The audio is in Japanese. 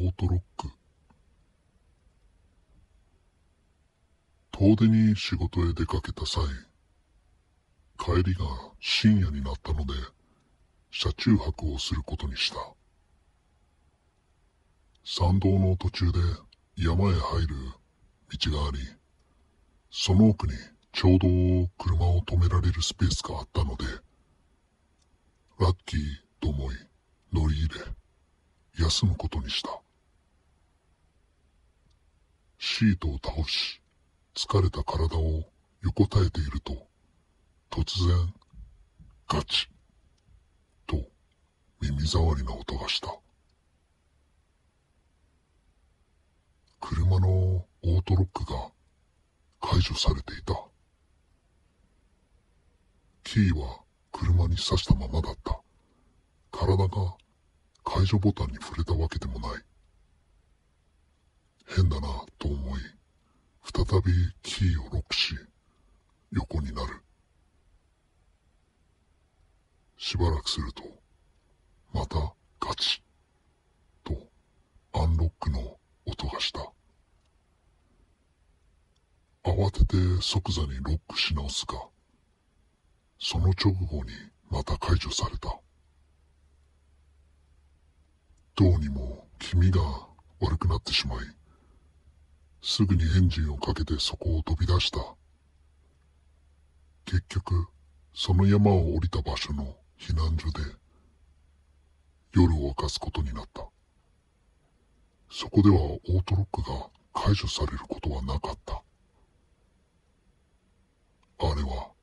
オートロック。遠出に仕事へ出かけた際、帰りが深夜になったので、車中泊をすることにした。山道の途中で山へ入る道があり、その奥にちょうど車を止められるスペースがあったので、ラッキーと思い乗り入れ、休むことにした。シートを倒し、疲れた体を横たえていると、突然、ガチと耳障りな音がした。車のオートロックが解除されていた。キーは車に刺したままだった。体が解除ボタンに触れたわけでもない。変だなと思い、再びキーをロックし、横になる。しばらくすると、またガチとアンロックの音がした。慌てて即座にロックし直すが、その直後にまた解除された。どうにも気味が悪くなってしまい、すぐにエンジンをかけてそこを飛び出した。結局、その山を降りた場所の避難所で夜を明かすことになった。そこではオートロックが解除されることはなかった。あれは。